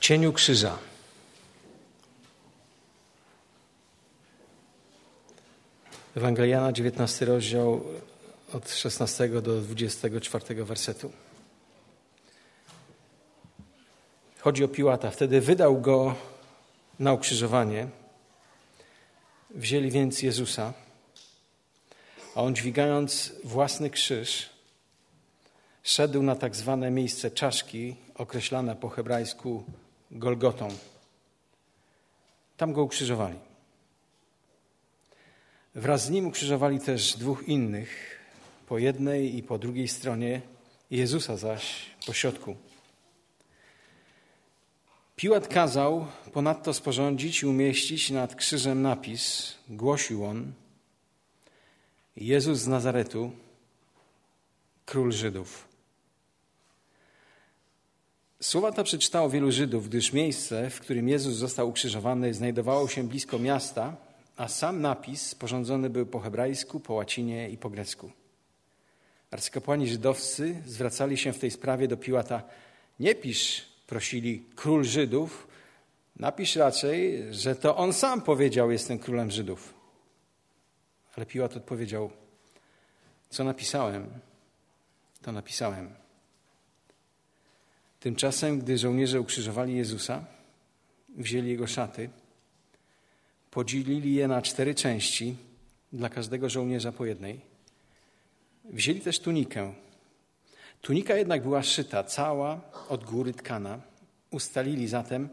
cieniu krzyża. Ewangeliana, 19 rozdział od 16 do 24 wersetu. Chodzi o Piłata. Wtedy wydał go na ukrzyżowanie. Wzięli więc Jezusa, a on dźwigając własny krzyż, szedł na tak zwane miejsce czaszki, określane po hebrajsku Golgotą. Tam go ukrzyżowali. Wraz z nim ukrzyżowali też dwóch innych, po jednej i po drugiej stronie, Jezusa zaś po środku. Piłat kazał ponadto sporządzić i umieścić nad krzyżem napis, głosił on, Jezus z Nazaretu, król Żydów. Słowa te przeczytało wielu Żydów, gdyż miejsce, w którym Jezus został ukrzyżowany, znajdowało się blisko miasta, a sam napis sporządzony był po hebrajsku, po łacinie i po grecku. Arcykapłani żydowscy zwracali się w tej sprawie do Piłata: Nie pisz, prosili, król Żydów, napisz raczej, że to on sam powiedział: Jestem królem Żydów. Ale Piłat odpowiedział: Co napisałem, to napisałem. Tymczasem, gdy żołnierze ukrzyżowali Jezusa, wzięli jego szaty, podzielili je na cztery części, dla każdego żołnierza po jednej. Wzięli też tunikę. Tunika jednak była szyta, cała od góry tkana. Ustalili zatem,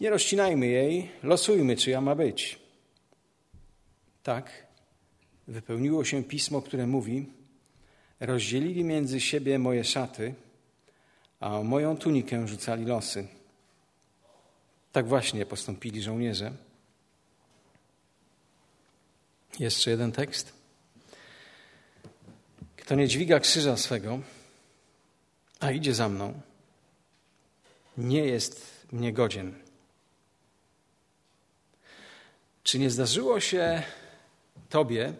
nie rozcinajmy jej, losujmy, czyja ma być. Tak wypełniło się pismo, które mówi: Rozdzielili między siebie moje szaty a o moją tunikę rzucali losy. Tak właśnie postąpili żołnierze. Jeszcze jeden tekst. Kto nie dźwiga krzyża swego, a idzie za mną, nie jest mnie godzien. Czy nie zdarzyło się Tobie,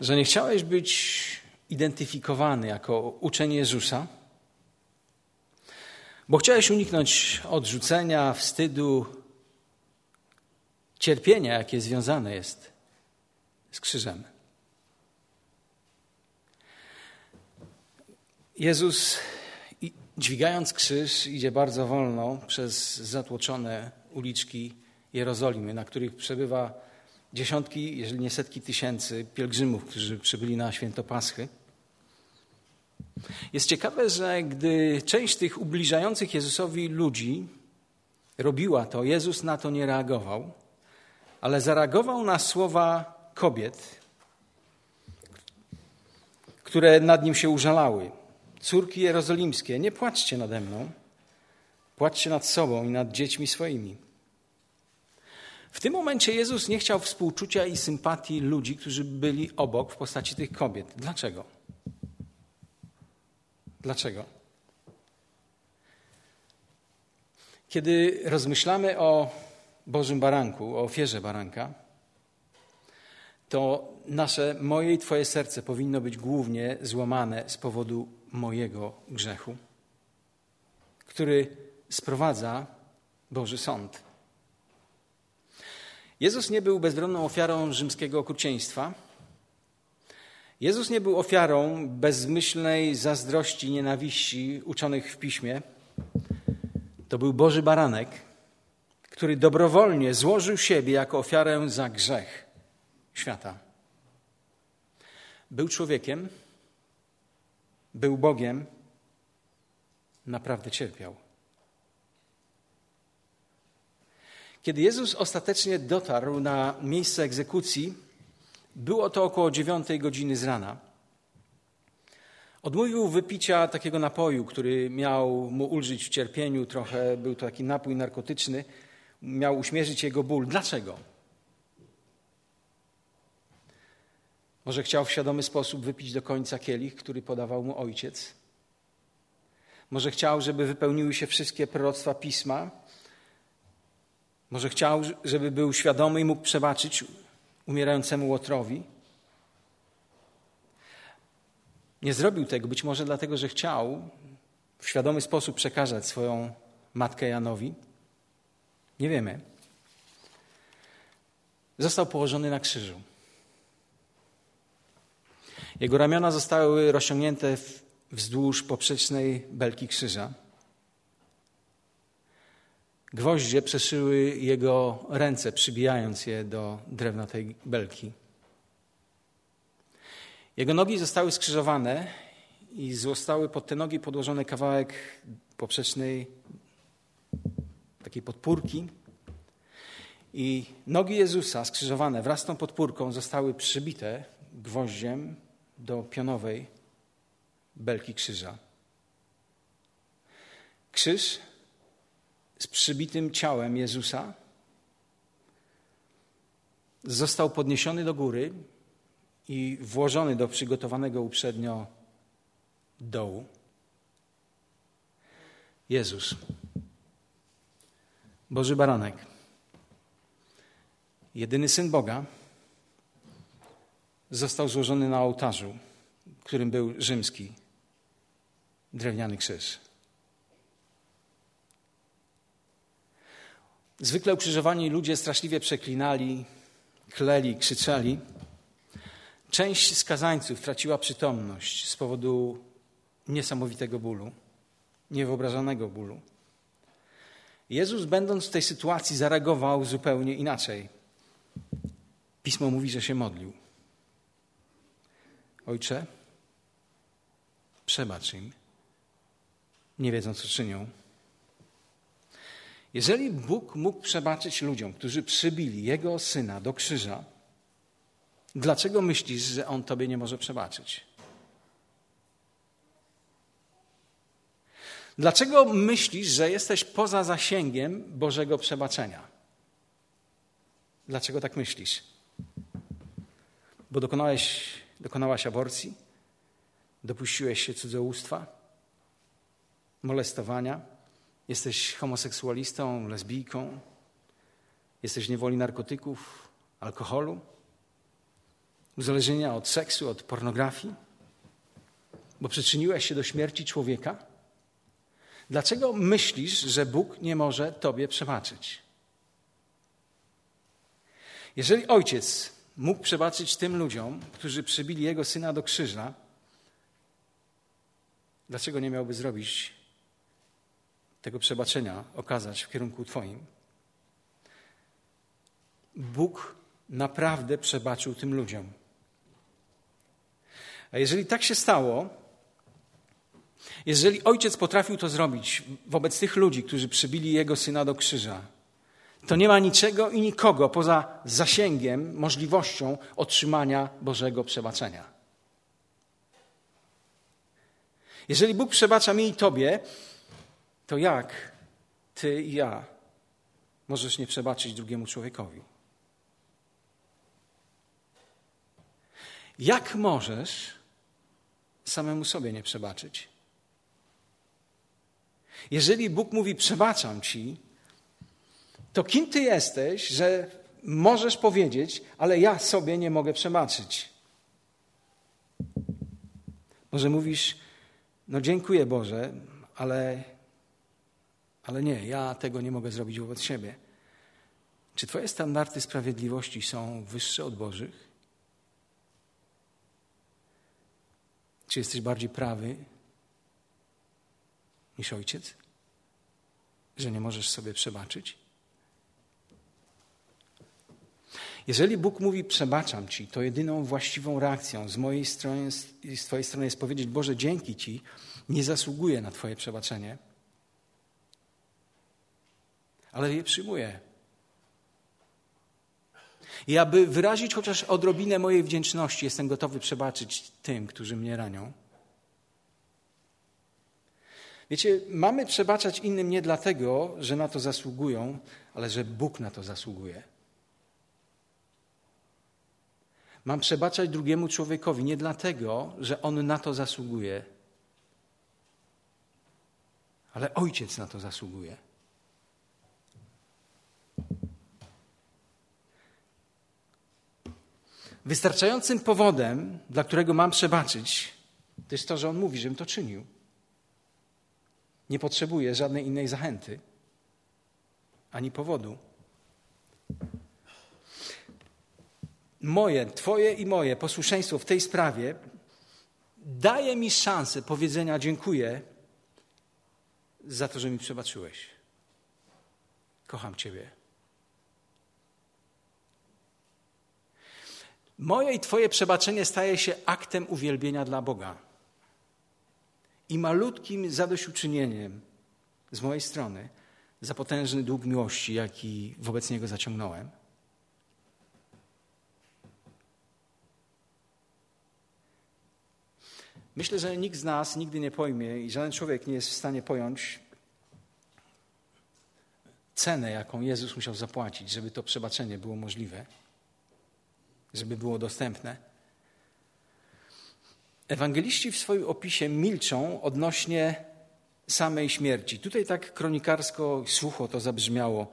że nie chciałeś być identyfikowany jako uczeń Jezusa? Bo chciałeś uniknąć odrzucenia, wstydu, cierpienia, jakie związane jest z krzyżem. Jezus, dźwigając krzyż, idzie bardzo wolno przez zatłoczone uliczki Jerozolimy, na których przebywa dziesiątki, jeżeli nie setki tysięcy pielgrzymów, którzy przybyli na święto Paschy. Jest ciekawe, że gdy część tych ubliżających Jezusowi ludzi robiła to, Jezus na to nie reagował, ale zareagował na słowa kobiet, które nad nim się użalały. Córki jerozolimskie, nie płaczcie nade mną, płaczcie nad sobą i nad dziećmi swoimi. W tym momencie Jezus nie chciał współczucia i sympatii ludzi, którzy byli obok w postaci tych kobiet. Dlaczego? Dlaczego? Kiedy rozmyślamy o Bożym Baranku, o ofierze baranka, to nasze, moje i Twoje serce powinno być głównie złamane z powodu mojego grzechu, który sprowadza Boży Sąd. Jezus nie był bezbronną ofiarą rzymskiego okrucieństwa, Jezus nie był ofiarą bezmyślnej zazdrości, nienawiści uczonych w piśmie. To był Boży baranek, który dobrowolnie złożył siebie jako ofiarę za grzech świata. Był człowiekiem, był Bogiem, naprawdę cierpiał. Kiedy Jezus ostatecznie dotarł na miejsce egzekucji, było to około dziewiątej godziny z rana. Odmówił wypicia takiego napoju, który miał mu ulżyć w cierpieniu, trochę był to taki napój narkotyczny, miał uśmierzyć jego ból. Dlaczego? Może chciał w świadomy sposób wypić do końca kielich, który podawał mu ojciec? Może chciał, żeby wypełniły się wszystkie proroctwa pisma? Może chciał, żeby był świadomy i mógł przebaczyć umierającemu łotrowi. Nie zrobił tego być może dlatego, że chciał w świadomy sposób przekazać swoją matkę Janowi? Nie wiemy. Został położony na krzyżu. Jego ramiona zostały rozciągnięte wzdłuż poprzecznej belki krzyża. Gwoździe przeszyły jego ręce, przybijając je do drewna tej belki. Jego nogi zostały skrzyżowane i zostały pod te nogi podłożony kawałek poprzecznej takiej podpórki. I nogi Jezusa skrzyżowane wraz z tą podpórką zostały przybite gwoździem do pionowej belki krzyża. Krzyż z przybitym ciałem Jezusa został podniesiony do góry i włożony do przygotowanego uprzednio dołu. Jezus, Boży Baranek, jedyny syn Boga, został złożony na ołtarzu, którym był rzymski drewniany krzyż. Zwykle ukrzyżowani ludzie straszliwie przeklinali, kleli, krzyczeli. Część skazańców traciła przytomność z powodu niesamowitego bólu, niewyobrażonego bólu. Jezus, będąc w tej sytuacji, zareagował zupełnie inaczej. Pismo mówi, że się modlił. Ojcze, przebacz im, nie wiedzą, co czynią. Jeżeli Bóg mógł przebaczyć ludziom, którzy przybili Jego Syna do krzyża, dlaczego myślisz, że On Tobie nie może przebaczyć? Dlaczego myślisz, że jesteś poza zasięgiem Bożego przebaczenia? Dlaczego tak myślisz? Bo dokonałeś, dokonałaś aborcji? Dopuściłeś się cudzołóstwa? Molestowania? Jesteś homoseksualistą, lesbijką? Jesteś w niewoli narkotyków, alkoholu? Uzależnienia od seksu, od pornografii? Bo przyczyniłeś się do śmierci człowieka? Dlaczego myślisz, że Bóg nie może Tobie przebaczyć? Jeżeli ojciec mógł przebaczyć tym ludziom, którzy przybili jego syna do krzyża, dlaczego nie miałby zrobić tego przebaczenia, okazać w kierunku Twoim? Bóg naprawdę przebaczył tym ludziom. A jeżeli tak się stało, jeżeli ojciec potrafił to zrobić wobec tych ludzi, którzy przybili jego syna do krzyża, to nie ma niczego i nikogo poza zasięgiem, możliwością otrzymania Bożego przebaczenia. Jeżeli Bóg przebacza mi i tobie, to jak ty i ja możesz nie przebaczyć drugiemu człowiekowi? Jak możesz samemu sobie nie przebaczyć? Jeżeli Bóg mówi, przebaczam ci, to kim ty jesteś, że możesz powiedzieć, ale ja sobie nie mogę przebaczyć? Może mówisz, no dziękuję Boże, ale, ale nie, ja tego nie mogę zrobić wobec siebie. Czy Twoje standardy sprawiedliwości są wyższe od Bożych? Czy jesteś bardziej prawy niż ojciec? Że nie możesz sobie przebaczyć? Jeżeli Bóg mówi przebaczam Ci, to jedyną właściwą reakcją z mojej strony, z Twojej strony jest powiedzieć Boże dzięki Ci, nie zasługuję na Twoje przebaczenie, ale je przyjmuję. I aby wyrazić chociaż odrobinę mojej wdzięczności, jestem gotowy przebaczyć tym, którzy mnie ranią. Wiecie, mamy przebaczać innym nie dlatego, że na to zasługują, ale że Bóg na to zasługuje. Mam przebaczać drugiemu człowiekowi nie dlatego, że on na to zasługuje, ale ojciec na to zasługuje. Wystarczającym powodem, dla którego mam przebaczyć, to jest to, że on mówi, żebym to czynił. Nie potrzebuję żadnej innej zachęty ani powodu. Moje, Twoje i moje posłuszeństwo w tej sprawie daje mi szansę powiedzenia dziękuję za to, że mi przebaczyłeś. Kocham Ciebie. Moje i Twoje przebaczenie staje się aktem uwielbienia dla Boga i malutkim zadośćuczynieniem z mojej strony za potężny dług miłości, jaki wobec Niego zaciągnąłem. Myślę, że nikt z nas nigdy nie pojmie i żaden człowiek nie jest w stanie pojąć cenę, jaką Jezus musiał zapłacić, żeby to przebaczenie było możliwe, żeby było dostępne. Ewangeliści w swoim opisie milczą odnośnie samej śmierci. Tutaj tak kronikarsko, sucho to zabrzmiało.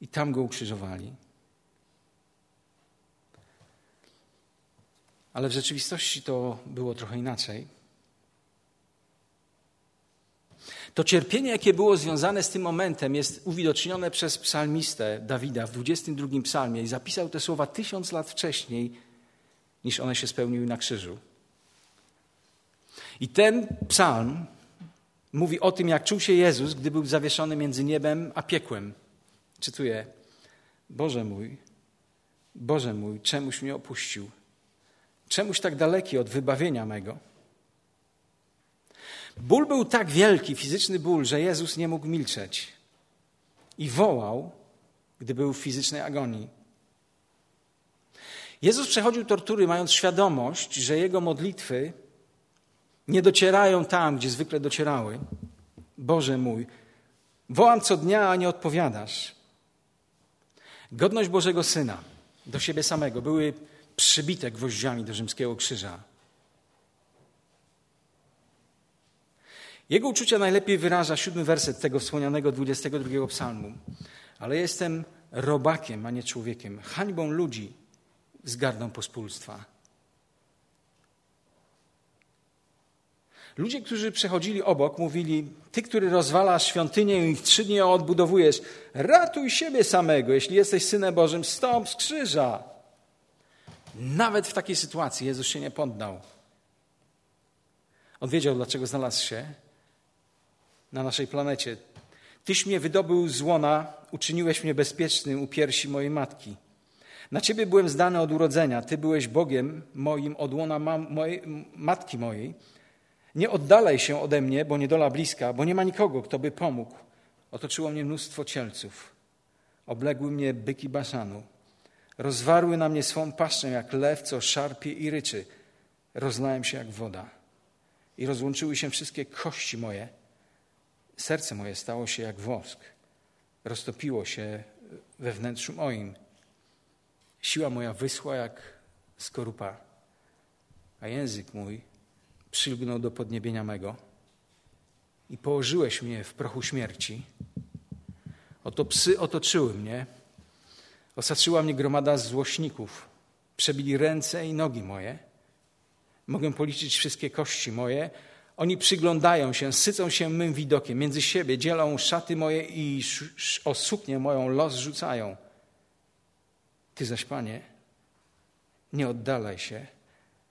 I tam go ukrzyżowali. Ale w rzeczywistości to było trochę inaczej. To cierpienie, jakie było związane z tym momentem, jest uwidocznione przez psalmistę Dawida w 22 psalmie i zapisał te słowa tysiąc lat wcześniej, niż one się spełniły na krzyżu. I ten psalm mówi o tym, jak czuł się Jezus, gdy był zawieszony między niebem a piekłem. Czytuję: Boże mój, Boże mój, czemuś mnie opuścił? Czemuś tak daleki od wybawienia mego? Ból był tak wielki, fizyczny ból, że Jezus nie mógł milczeć. I wołał, gdy był w fizycznej agonii. Jezus przechodził tortury, mając świadomość, że jego modlitwy nie docierają tam, gdzie zwykle docierały. Boże mój, wołam co dnia, a nie odpowiadasz. Godność Bożego Syna do siebie samego były przybite gwoździami do rzymskiego krzyża. Jego uczucia najlepiej wyraża siódmy werset tego wspomnianego 22 psalmu. Ale jestem robakiem, a nie człowiekiem, hańbą ludzi z gardą pospólstwa. Ludzie, którzy przechodzili obok, mówili: Ty, który rozwalasz świątynię i w trzy dni odbudowujesz, ratuj siebie samego. Jeśli jesteś synem Bożym, stąp z krzyża. Nawet w takiej sytuacji Jezus się nie poddał. On wiedział, dlaczego znalazł się na naszej planecie. Tyś mnie wydobył z łona, uczyniłeś mnie bezpiecznym u piersi mojej matki. Na Ciebie byłem zdany od urodzenia. Ty byłeś Bogiem moim od łona ma mojej, matki mojej. Nie oddalaj się ode mnie, bo niedola bliska, bo nie ma nikogo, kto by pomógł. Otoczyło mnie mnóstwo cielców. Obległy mnie byki basanu. Rozwarły na mnie swą paszczę jak lew, co szarpie i ryczy. Rozlałem się jak woda. I rozłączyły się wszystkie kości moje. Serce moje stało się jak wosk. Roztopiło się we wnętrzu moim. Siła moja wyschła jak skorupa, a język mój przylgnął do podniebienia mego i położyłeś mnie w prochu śmierci. Oto psy otoczyły mnie, osaczyła mnie gromada złośników, przebili ręce i nogi moje. Mogę policzyć wszystkie kości moje. Oni przyglądają się, sycą się mym widokiem, między siebie dzielą szaty moje i o suknię moją los rzucają. Ty zaś, Panie, nie oddalaj się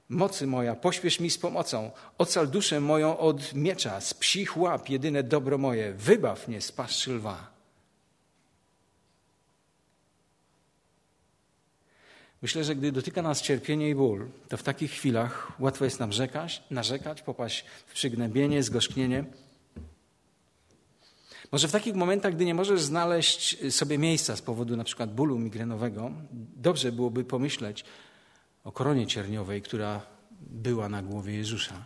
Mocy moja, pośpiesz mi z pomocą. Ocal duszę moją od miecza, z psich łap jedyne dobro moje. Wybaw mnie z paszczy lwa. Myślę, że gdy dotyka nas cierpienie i ból, to w takich chwilach łatwo jest nam rzekać, narzekać, popaść w przygnębienie, zgorzknienie. Może w takich momentach, gdy nie możesz znaleźć sobie miejsca z powodu na przykład bólu migrenowego, dobrze byłoby pomyśleć, o koronie cierniowej, która była na głowie Jezusa.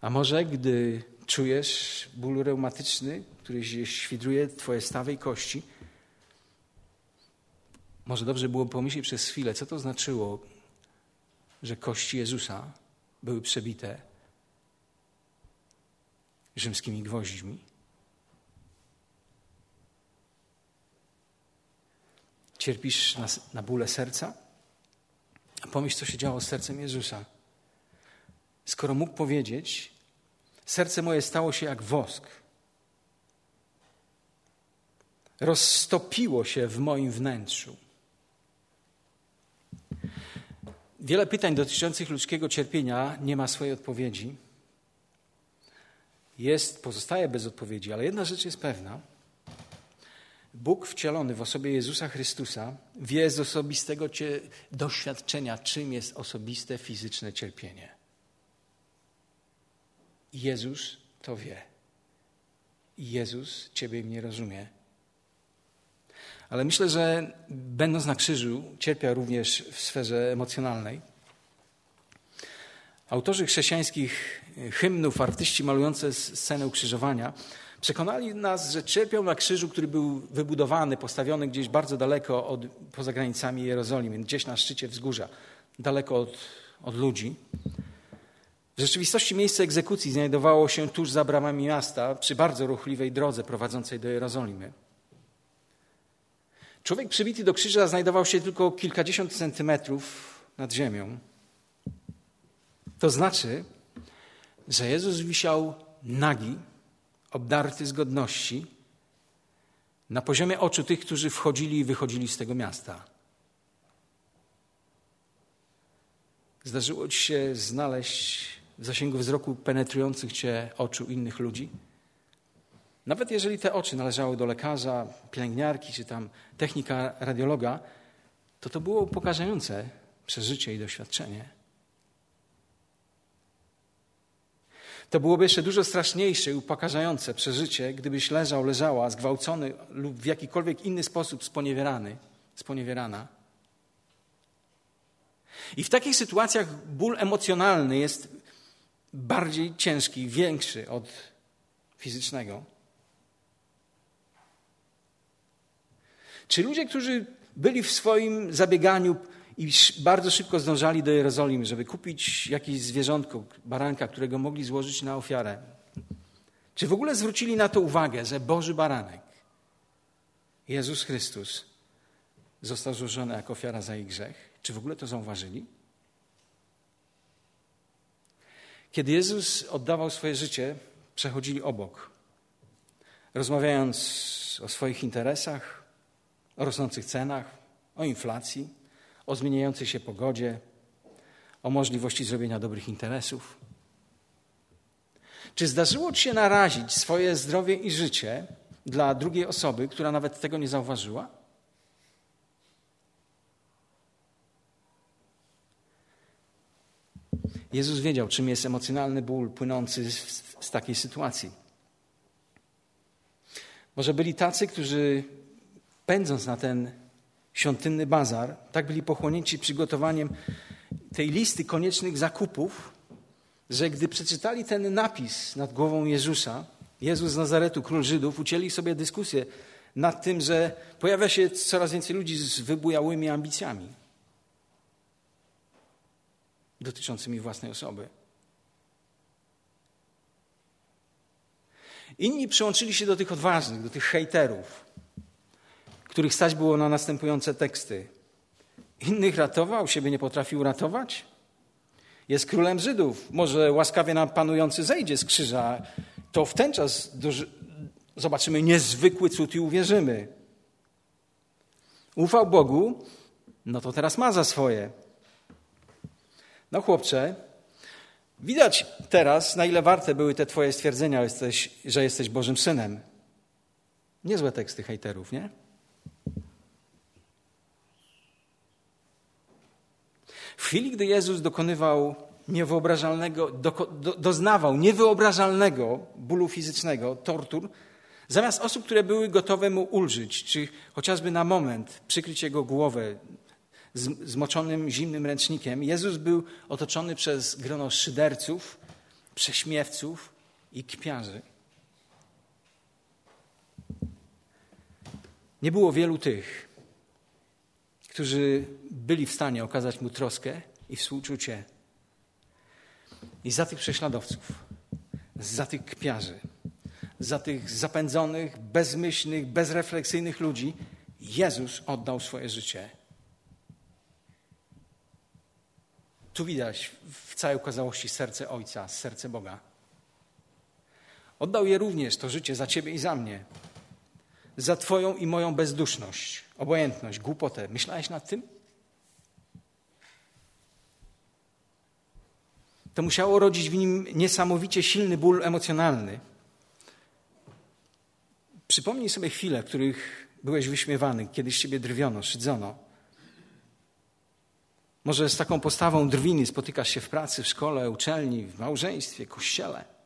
A może gdy czujesz ból reumatyczny, który świdruje Twoje stawy i kości, może dobrze było pomyśleć przez chwilę, co to znaczyło, że kości Jezusa były przebite rzymskimi gwoźdźmi. Cierpisz na, na bóle serca? A pomyśl, co się działo z sercem Jezusa. skoro mógł powiedzieć: Serce moje stało się jak wosk. Rozstopiło się w moim wnętrzu. Wiele pytań dotyczących ludzkiego cierpienia nie ma swojej odpowiedzi. Jest, pozostaje bez odpowiedzi, ale jedna rzecz jest pewna. Bóg wcielony w osobie Jezusa Chrystusa wie z osobistego doświadczenia, czym jest osobiste fizyczne cierpienie. Jezus to wie. Jezus Ciebie nie rozumie. Ale myślę, że będąc na krzyżu, cierpiał również w sferze emocjonalnej. Autorzy chrześcijańskich hymnów, artyści malujący scenę ukrzyżowania przekonali nas, że cierpiał na krzyżu, który był wybudowany, postawiony gdzieś bardzo daleko od, poza granicami Jerozolimy, gdzieś na szczycie wzgórza, daleko od, od ludzi. W rzeczywistości miejsce egzekucji znajdowało się tuż za bramami miasta, przy bardzo ruchliwej drodze prowadzącej do Jerozolimy. Człowiek przybity do krzyża znajdował się tylko kilkadziesiąt centymetrów nad ziemią. To znaczy, że Jezus wisiał nagi, obdarty z godności, na poziomie oczu tych, którzy wchodzili i wychodzili z tego miasta. Zdarzyło ci się znaleźć w zasięgu wzroku penetrujących cię oczu innych ludzi? Nawet jeżeli te oczy należały do lekarza, pielęgniarki czy tam technika radiologa, to to było upokarzające przeżycie i doświadczenie. To byłoby jeszcze dużo straszniejsze i upokarzające przeżycie, gdybyś leżał, leżała, zgwałcony lub w jakikolwiek inny sposób sponiewierany, sponiewierana. I w takich sytuacjach ból emocjonalny jest bardziej ciężki, większy od fizycznego. Czy ludzie, którzy byli w swoim zabieganiu i bardzo szybko zdążali do Jerozolimy, żeby kupić jakieś zwierzątko, baranka, którego mogli złożyć na ofiarę, czy w ogóle zwrócili na to uwagę, że Boży baranek, Jezus Chrystus, został złożony jako ofiara za ich grzech? Czy w ogóle to zauważyli? Kiedy Jezus oddawał swoje życie, przechodzili obok, rozmawiając o swoich interesach, o rosnących cenach, o inflacji, o zmieniającej się pogodzie, o możliwości zrobienia dobrych interesów. Czy zdarzyło Ci się narazić swoje zdrowie i życie dla drugiej osoby, która nawet tego nie zauważyła? Jezus wiedział, czym jest emocjonalny ból płynący z, z takiej sytuacji. Może byli tacy, którzy pędząc na ten świątynny bazar, tak byli pochłonięci przygotowaniem tej listy koniecznych zakupów, że gdy przeczytali ten napis nad głową Jezusa, Jezus z Nazaretu, król Żydów, ucięli sobie dyskusję nad tym, że pojawia się coraz więcej ludzi z wybujałymi ambicjami dotyczącymi własnej osoby. Inni przyłączyli się do tych odważnych, do tych hejterów, których stać było na następujące teksty. Innych ratował, siebie nie potrafił ratować? Jest królem Żydów. Może łaskawie nam panujący zejdzie z krzyża. To w ten czas zobaczymy niezwykły cud i uwierzymy. Ufał Bogu, no to teraz ma za swoje. No chłopcze, widać teraz, na ile warte były te twoje stwierdzenia, że jesteś Bożym Synem. Niezłe teksty hejterów, nie? W chwili, gdy Jezus dokonywał niewyobrażalnego, do, do, doznawał niewyobrażalnego bólu fizycznego, tortur, zamiast osób, które były gotowe mu ulżyć, czy chociażby na moment przykryć jego głowę zmoczonym zimnym ręcznikiem, Jezus był otoczony przez grono szyderców, prześmiewców i kpiarzy. Nie było wielu tych, którzy byli w stanie okazać mu troskę i współczucie. I za tych prześladowców, za tych kpiarzy, za tych zapędzonych, bezmyślnych, bezrefleksyjnych ludzi Jezus oddał swoje życie. Tu widać w całej okazałości serce Ojca, serce Boga. Oddał je również, to życie, za Ciebie i za mnie. Za Twoją i moją bezduszność, obojętność, głupotę. Myślałeś nad tym? To musiało rodzić w nim niesamowicie silny ból emocjonalny. Przypomnij sobie chwile, w których byłeś wyśmiewany, kiedyś ciebie drwiono, szydzono. Może z taką postawą drwiny spotykasz się w pracy, w szkole, uczelni, w małżeństwie, kościele.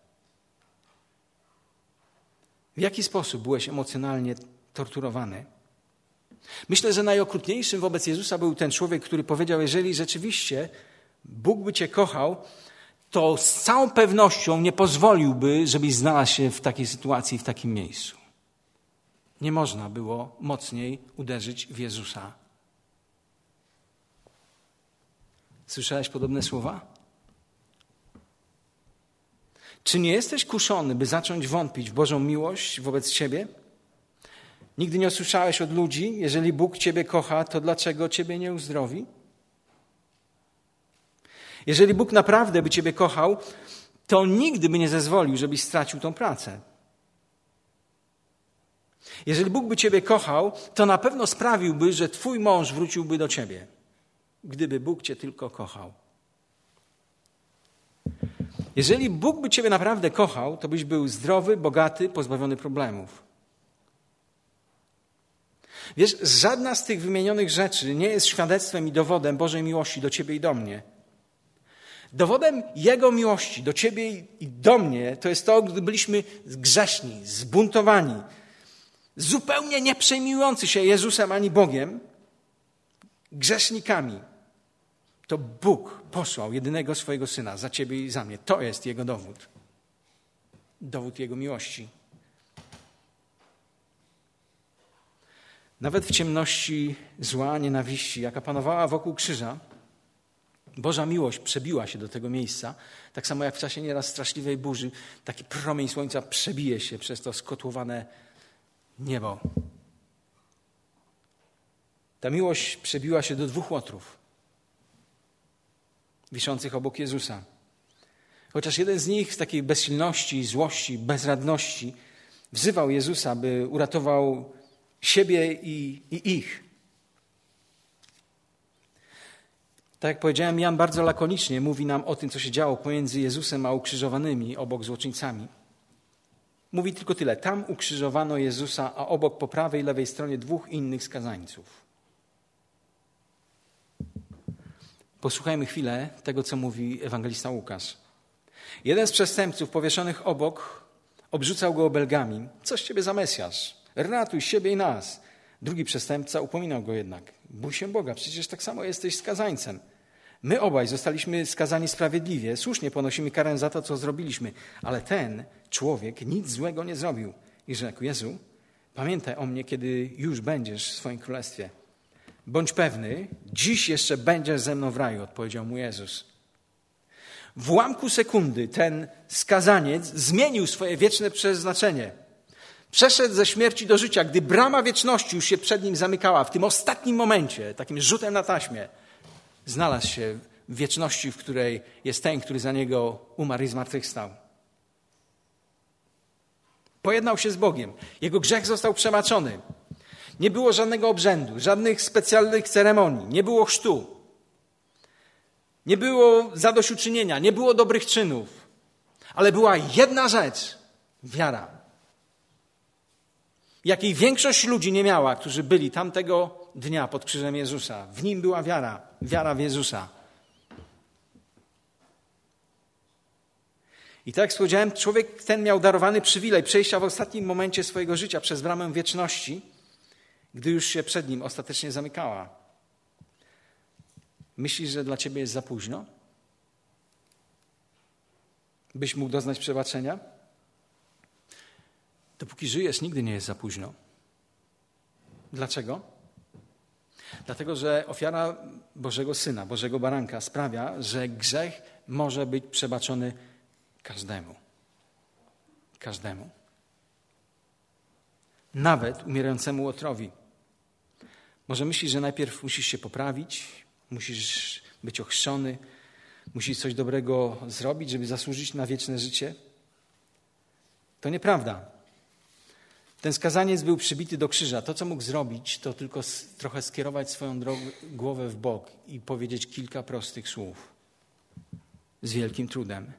W jaki sposób byłeś emocjonalnie torturowany? Myślę, że najokrutniejszym wobec Jezusa był ten człowiek, który powiedział: Jeżeli rzeczywiście Bóg by cię kochał, to z całą pewnością nie pozwoliłby, żebyś znalazł się w takiej sytuacji, w takim miejscu. Nie można było mocniej uderzyć w Jezusa. Słyszałeś podobne słowa? Czy nie jesteś kuszony, by zacząć wątpić w Bożą miłość wobec Ciebie? Nigdy nie usłyszałeś od ludzi, jeżeli Bóg Ciebie kocha, to dlaczego Ciebie nie uzdrowi? Jeżeli Bóg naprawdę by Ciebie kochał, to nigdy by nie zezwolił, żebyś stracił tą pracę. Jeżeli Bóg by Ciebie kochał, to na pewno sprawiłby, że Twój mąż wróciłby do Ciebie, gdyby Bóg Cię tylko kochał. Jeżeli Bóg by Ciebie naprawdę kochał, to byś był zdrowy, bogaty, pozbawiony problemów. Wiesz, żadna z tych wymienionych rzeczy nie jest świadectwem i dowodem Bożej miłości do Ciebie i do mnie. Dowodem Jego miłości do Ciebie i do mnie to jest to, gdy byliśmy grzeszni, zbuntowani, zupełnie nie przejmujący się Jezusem ani Bogiem, grzesznikami. To Bóg posłał jedynego swojego syna za Ciebie i za mnie. To jest Jego dowód. Dowód Jego miłości. Nawet w ciemności zła, nienawiści, jaka panowała wokół krzyża, Boża miłość przebiła się do tego miejsca, tak samo jak w czasie nieraz straszliwej burzy, taki promień słońca przebije się przez to skotłowane niebo. Ta miłość przebiła się do dwóch łotrów, wiszących obok Jezusa. Chociaż jeden z nich w takiej bezsilności, złości, bezradności wzywał Jezusa, by uratował siebie i, i ich. Tak jak powiedziałem, Jan bardzo lakonicznie mówi nam o tym, co się działo pomiędzy Jezusem a ukrzyżowanymi obok złoczyńcami. Mówi tylko tyle. Tam ukrzyżowano Jezusa, a obok po prawej i lewej stronie dwóch innych skazańców. Posłuchajmy chwilę tego, co mówi ewangelista Łukasz. Jeden z przestępców powieszonych obok obrzucał go obelgami. Coś ciebie za Mesjasz. Ratuj siebie i nas. Drugi przestępca upominał go jednak. Bój się Boga, przecież tak samo jesteś skazańcem. My obaj zostaliśmy skazani sprawiedliwie, słusznie ponosimy karę za to, co zrobiliśmy, ale ten człowiek nic złego nie zrobił. I rzekł: Jezu, pamiętaj o mnie, kiedy już będziesz w swoim królestwie. Bądź pewny, dziś jeszcze będziesz ze mną w raju, odpowiedział mu Jezus. W ułamku sekundy ten skazaniec zmienił swoje wieczne przeznaczenie. Przeszedł ze śmierci do życia, gdy brama wieczności już się przed nim zamykała. W tym ostatnim momencie, takim rzutem na taśmie, znalazł się w wieczności, w której jest ten, który za niego umarł i zmartwychwstał. Pojednał się z Bogiem. Jego grzech został przebaczony. Nie było żadnego obrzędu, żadnych specjalnych ceremonii, nie było chrztu. Nie było zadośćuczynienia, nie było dobrych czynów. Ale była jedna rzecz wiara. Jakiej większość ludzi nie miała, którzy byli tamtego dnia pod krzyżem Jezusa. W nim była wiara, wiara w Jezusa. I tak jak człowiek ten miał darowany przywilej przejścia w ostatnim momencie swojego życia przez bramę wieczności, gdy już się przed nim ostatecznie zamykała. Myślisz, że dla ciebie jest za późno? Byś mógł doznać przebaczenia? Dopóki żyjesz, nigdy nie jest za późno. Dlaczego? Dlatego, że ofiara Bożego Syna, Bożego Baranka sprawia, że grzech może być przebaczony każdemu. Każdemu. Nawet umierającemu łotrowi. Może myślisz, że najpierw musisz się poprawić, musisz być ochrzczony, musi coś dobrego zrobić, żeby zasłużyć na wieczne życie. To nieprawda. Ten skazaniec był przybity do krzyża. To, co mógł zrobić, to tylko trochę skierować swoją głowę w bok i powiedzieć kilka prostych słów. Z wielkim trudem.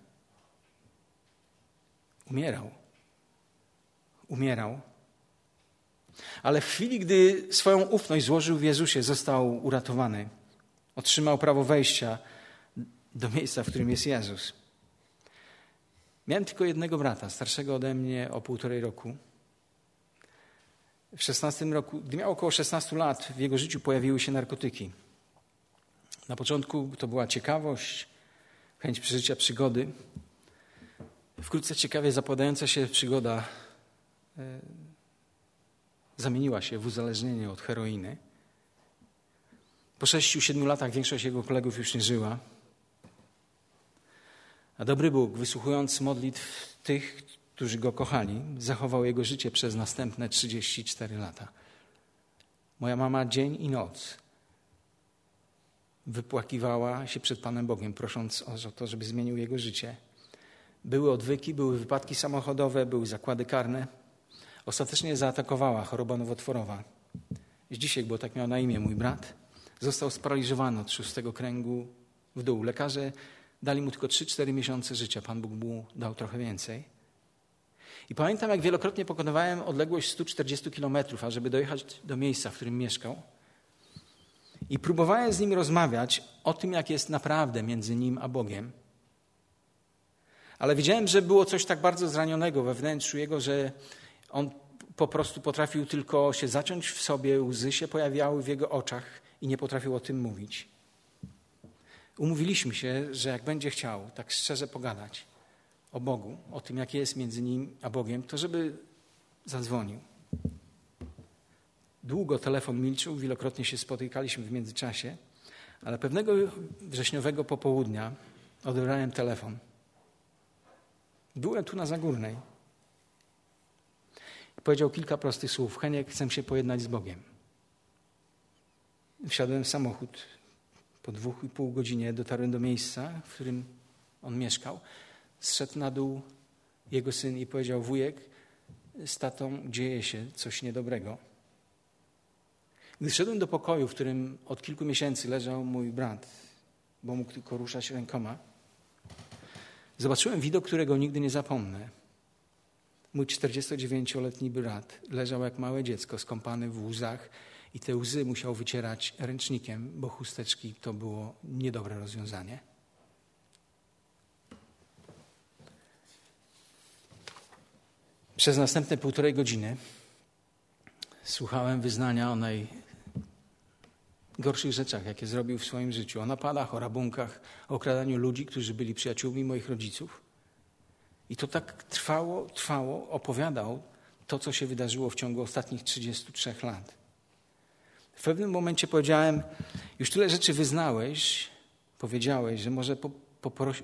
Umierał. Umierał. Ale w chwili, gdy swoją ufność złożył w Jezusie, został uratowany. Otrzymał prawo wejścia do miejsca, w którym jest Jezus. Miałem tylko jednego brata, starszego ode mnie o półtorej roku. W 16 roku, gdy miał około 16 lat, w jego życiu pojawiły się narkotyki. Na początku to była ciekawość, chęć przeżycia przygody. Wkrótce ciekawie zapadająca się przygoda e, zamieniła się w uzależnienie od heroiny. Po sześciu, siedmiu latach większość jego kolegów już nie żyła. A dobry Bóg, wysłuchując modlitw tych, którzy go kochali, zachował jego życie przez następne 34 lata. Moja mama dzień i noc wypłakiwała się przed Panem Bogiem, prosząc o to, żeby zmienił jego życie. Były odwyki, były wypadki samochodowe, były zakłady karne. Ostatecznie zaatakowała choroba nowotworowa. Dzisiaj, bo tak miał na imię mój brat, został sparaliżowany od szóstego kręgu w dół. Lekarze dali mu tylko 3-4 miesiące życia. Pan Bóg mu dał trochę więcej. I pamiętam, jak wielokrotnie pokonywałem odległość 140 kilometrów, ażeby dojechać do miejsca, w którym mieszkał. I próbowałem z nim rozmawiać o tym, jak jest naprawdę między nim a Bogiem. Ale widziałem, że było coś tak bardzo zranionego we wnętrzu jego, że on po prostu potrafił tylko się zaciąć w sobie, łzy się pojawiały w jego oczach i nie potrafił o tym mówić. Umówiliśmy się, że jak będzie chciał tak szczerze pogadać o Bogu, o tym, jakie jest między nim a Bogiem, to żeby zadzwonił. Długo telefon milczył, wielokrotnie się spotykaliśmy w międzyczasie, ale pewnego wrześniowego popołudnia odebrałem telefon. Byłem tu na Zagórnej. Powiedział kilka prostych słów. Heniek, chcę się pojednać z Bogiem. Wsiadłem w samochód. Po dwóch i pół godzinie dotarłem do miejsca, w którym on mieszkał. Zszedł na dół jego syn i powiedział: Wujek, z tatą dzieje się coś niedobrego. Gdy szedłem do pokoju, w którym od kilku miesięcy leżał mój brat, bo mógł tylko ruszać rękoma, zobaczyłem widok, którego nigdy nie zapomnę. Mój 49-letni brat leżał jak małe dziecko, skąpany w łzach i te łzy musiał wycierać ręcznikiem, bo chusteczki to było niedobre rozwiązanie. Przez następne półtorej godziny słuchałem wyznania o najgorszych rzeczach, jakie zrobił w swoim życiu. O napadach, o rabunkach, o okradaniu ludzi, którzy byli przyjaciółmi moich rodziców. I to tak trwało, trwało, opowiadał to, co się wydarzyło w ciągu ostatnich 33 lat. W pewnym momencie powiedziałem, już tyle rzeczy wyznałeś, powiedziałeś, że może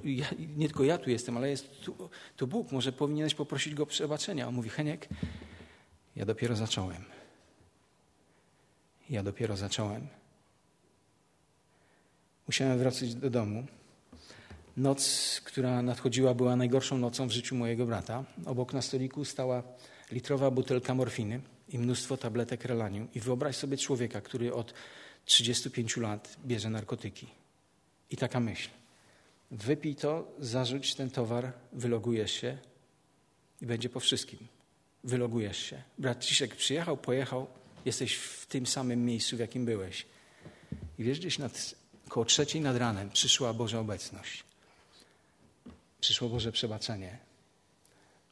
ja, nie tylko ja tu jestem, ale jest tu, tu Bóg, może powinieneś poprosić Go o przebaczenia. On mówi, Heniek, ja dopiero zacząłem. Ja dopiero zacząłem. Musiałem wracać do domu. Noc, która nadchodziła, była najgorszą nocą w życiu mojego brata. Obok na stoliku stała litrowa butelka morfiny i mnóstwo tabletek relanium. I wyobraź sobie człowieka, który od 35 lat bierze narkotyki. I taka myśl. Wypij to, zarzuć ten towar, wylogujesz się i będzie po wszystkim. Wylogujesz się. Brat Ciszek przyjechał, pojechał, jesteś w tym samym miejscu, w jakim byłeś. I wiesz, gdzieś nad, koło trzeciej nad ranem przyszła Boża obecność. Przyszło Boże przebaczenie.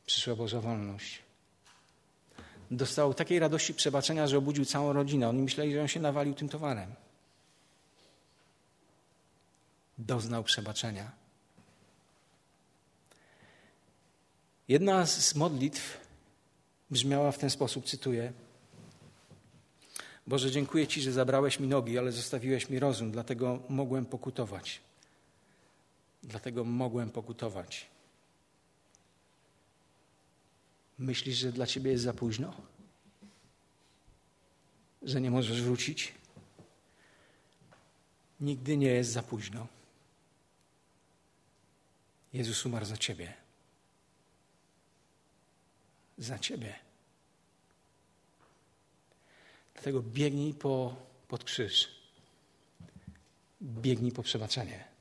Przyszła Boża wolność. Dostał takiej radości przebaczenia, że obudził całą rodzinę. Oni myśleli, że on się nawalił tym towarem. Doznał przebaczenia. Jedna z modlitw brzmiała w ten sposób, cytuję: Boże, dziękuję Ci, że zabrałeś mi nogi, ale zostawiłeś mi rozum, dlatego mogłem pokutować. Dlatego mogłem pokutować. Myślisz, że dla ciebie jest za późno? Że nie możesz wrócić? Nigdy nie jest za późno. Jezus umarł za ciebie. Za ciebie. Dlatego biegnij po, pod krzyż. Biegnij po przebaczenie.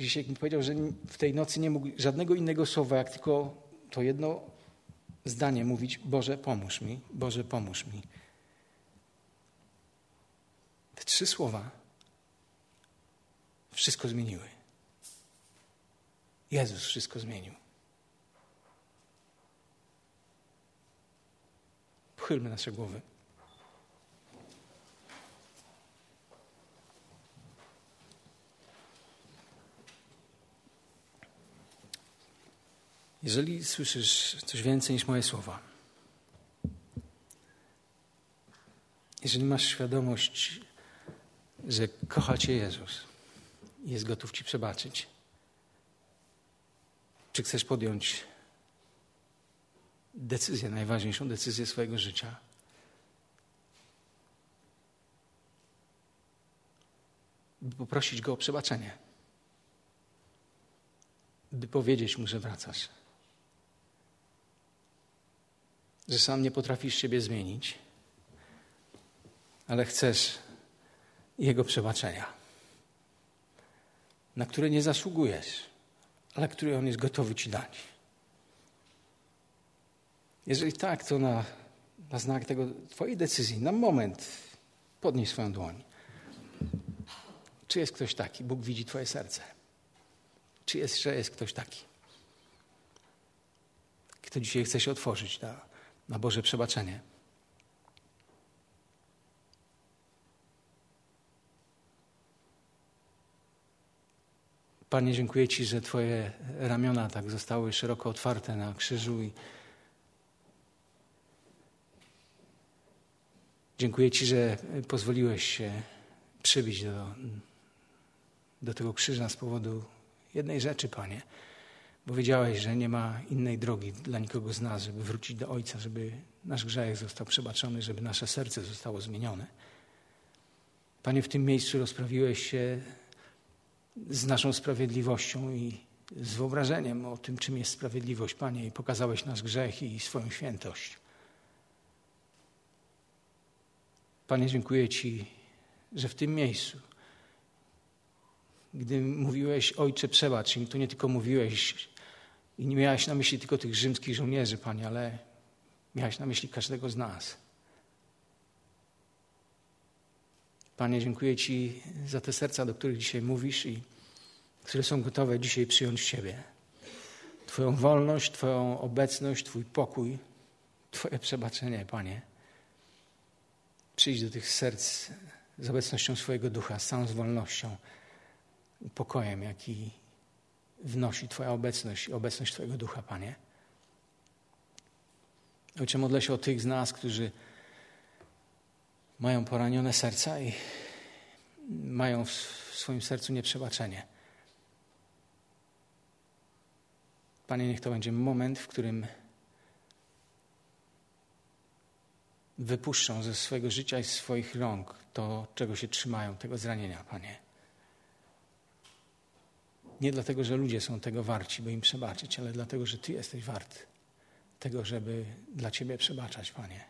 Dzisiaj mi powiedział, że w tej nocy nie mógł żadnego innego słowa, jak tylko to jedno zdanie mówić: Boże, pomóż mi, Boże, pomóż mi. Te trzy słowa wszystko zmieniły. Jezus wszystko zmienił. Pochylmy nasze głowy. Jeżeli słyszysz coś więcej niż moje słowa, jeżeli masz świadomość, że kocha Cię Jezus i jest gotów Ci przebaczyć, czy chcesz podjąć decyzję, najważniejszą decyzję swojego życia? By poprosić Go o przebaczenie, by powiedzieć Mu, że wracasz że sam nie potrafisz siebie zmienić, ale chcesz Jego przebaczenia, na które nie zasługujesz, ale które On jest gotowy Ci dać. Jeżeli tak, to na, na znak tego Twojej decyzji, na moment podnieś swoją dłoń. Czy jest ktoś taki? Bóg widzi Twoje serce. Czy jeszcze jest ktoś taki? Kto dzisiaj chce się otworzyć na na Boże przebaczenie. Panie, dziękuję Ci, że Twoje ramiona tak zostały szeroko otwarte na krzyżu i dziękuję Ci, że pozwoliłeś się przybić do, do tego krzyża z powodu jednej rzeczy, Panie bo wiedziałeś, że nie ma innej drogi dla nikogo z nas, żeby wrócić do Ojca, żeby nasz grzech został przebaczony, żeby nasze serce zostało zmienione. Panie, w tym miejscu rozprawiłeś się z naszą sprawiedliwością i z wyobrażeniem o tym, czym jest sprawiedliwość, Panie, i pokazałeś nasz grzech i swoją świętość. Panie, dziękuję Ci, że w tym miejscu, gdy mówiłeś, Ojcze, przebacz im, to nie tylko mówiłeś i nie miałeś na myśli tylko tych rzymskich żołnierzy, Panie, ale miałeś na myśli każdego z nas. Panie, dziękuję Ci za te serca, do których dzisiaj mówisz i które są gotowe dzisiaj przyjąć siebie. Twoją wolność, Twoją obecność, Twój pokój, Twoje przebaczenie, Panie. Przyjdź do tych serc z obecnością swojego ducha, z całą z wolnością pokojem, jaki wnosi Twoja obecność i obecność Twojego ducha, Panie. Ojcze, modlę się o tych z nas, którzy mają poranione serca i mają w swoim sercu nieprzebaczenie. Panie, niech to będzie moment, w którym wypuszczą ze swojego życia i swoich rąk to, czego się trzymają, tego zranienia, Panie. Nie dlatego, że ludzie są tego warci, by im przebaczyć, ale dlatego, że Ty jesteś wart tego, żeby dla Ciebie przebaczać, Panie.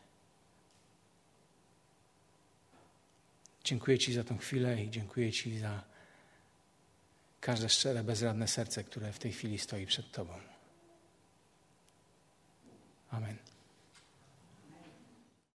Dziękuję Ci za tą chwilę i dziękuję Ci za każde szczere, bezradne serce, które w tej chwili stoi przed Tobą. Amen.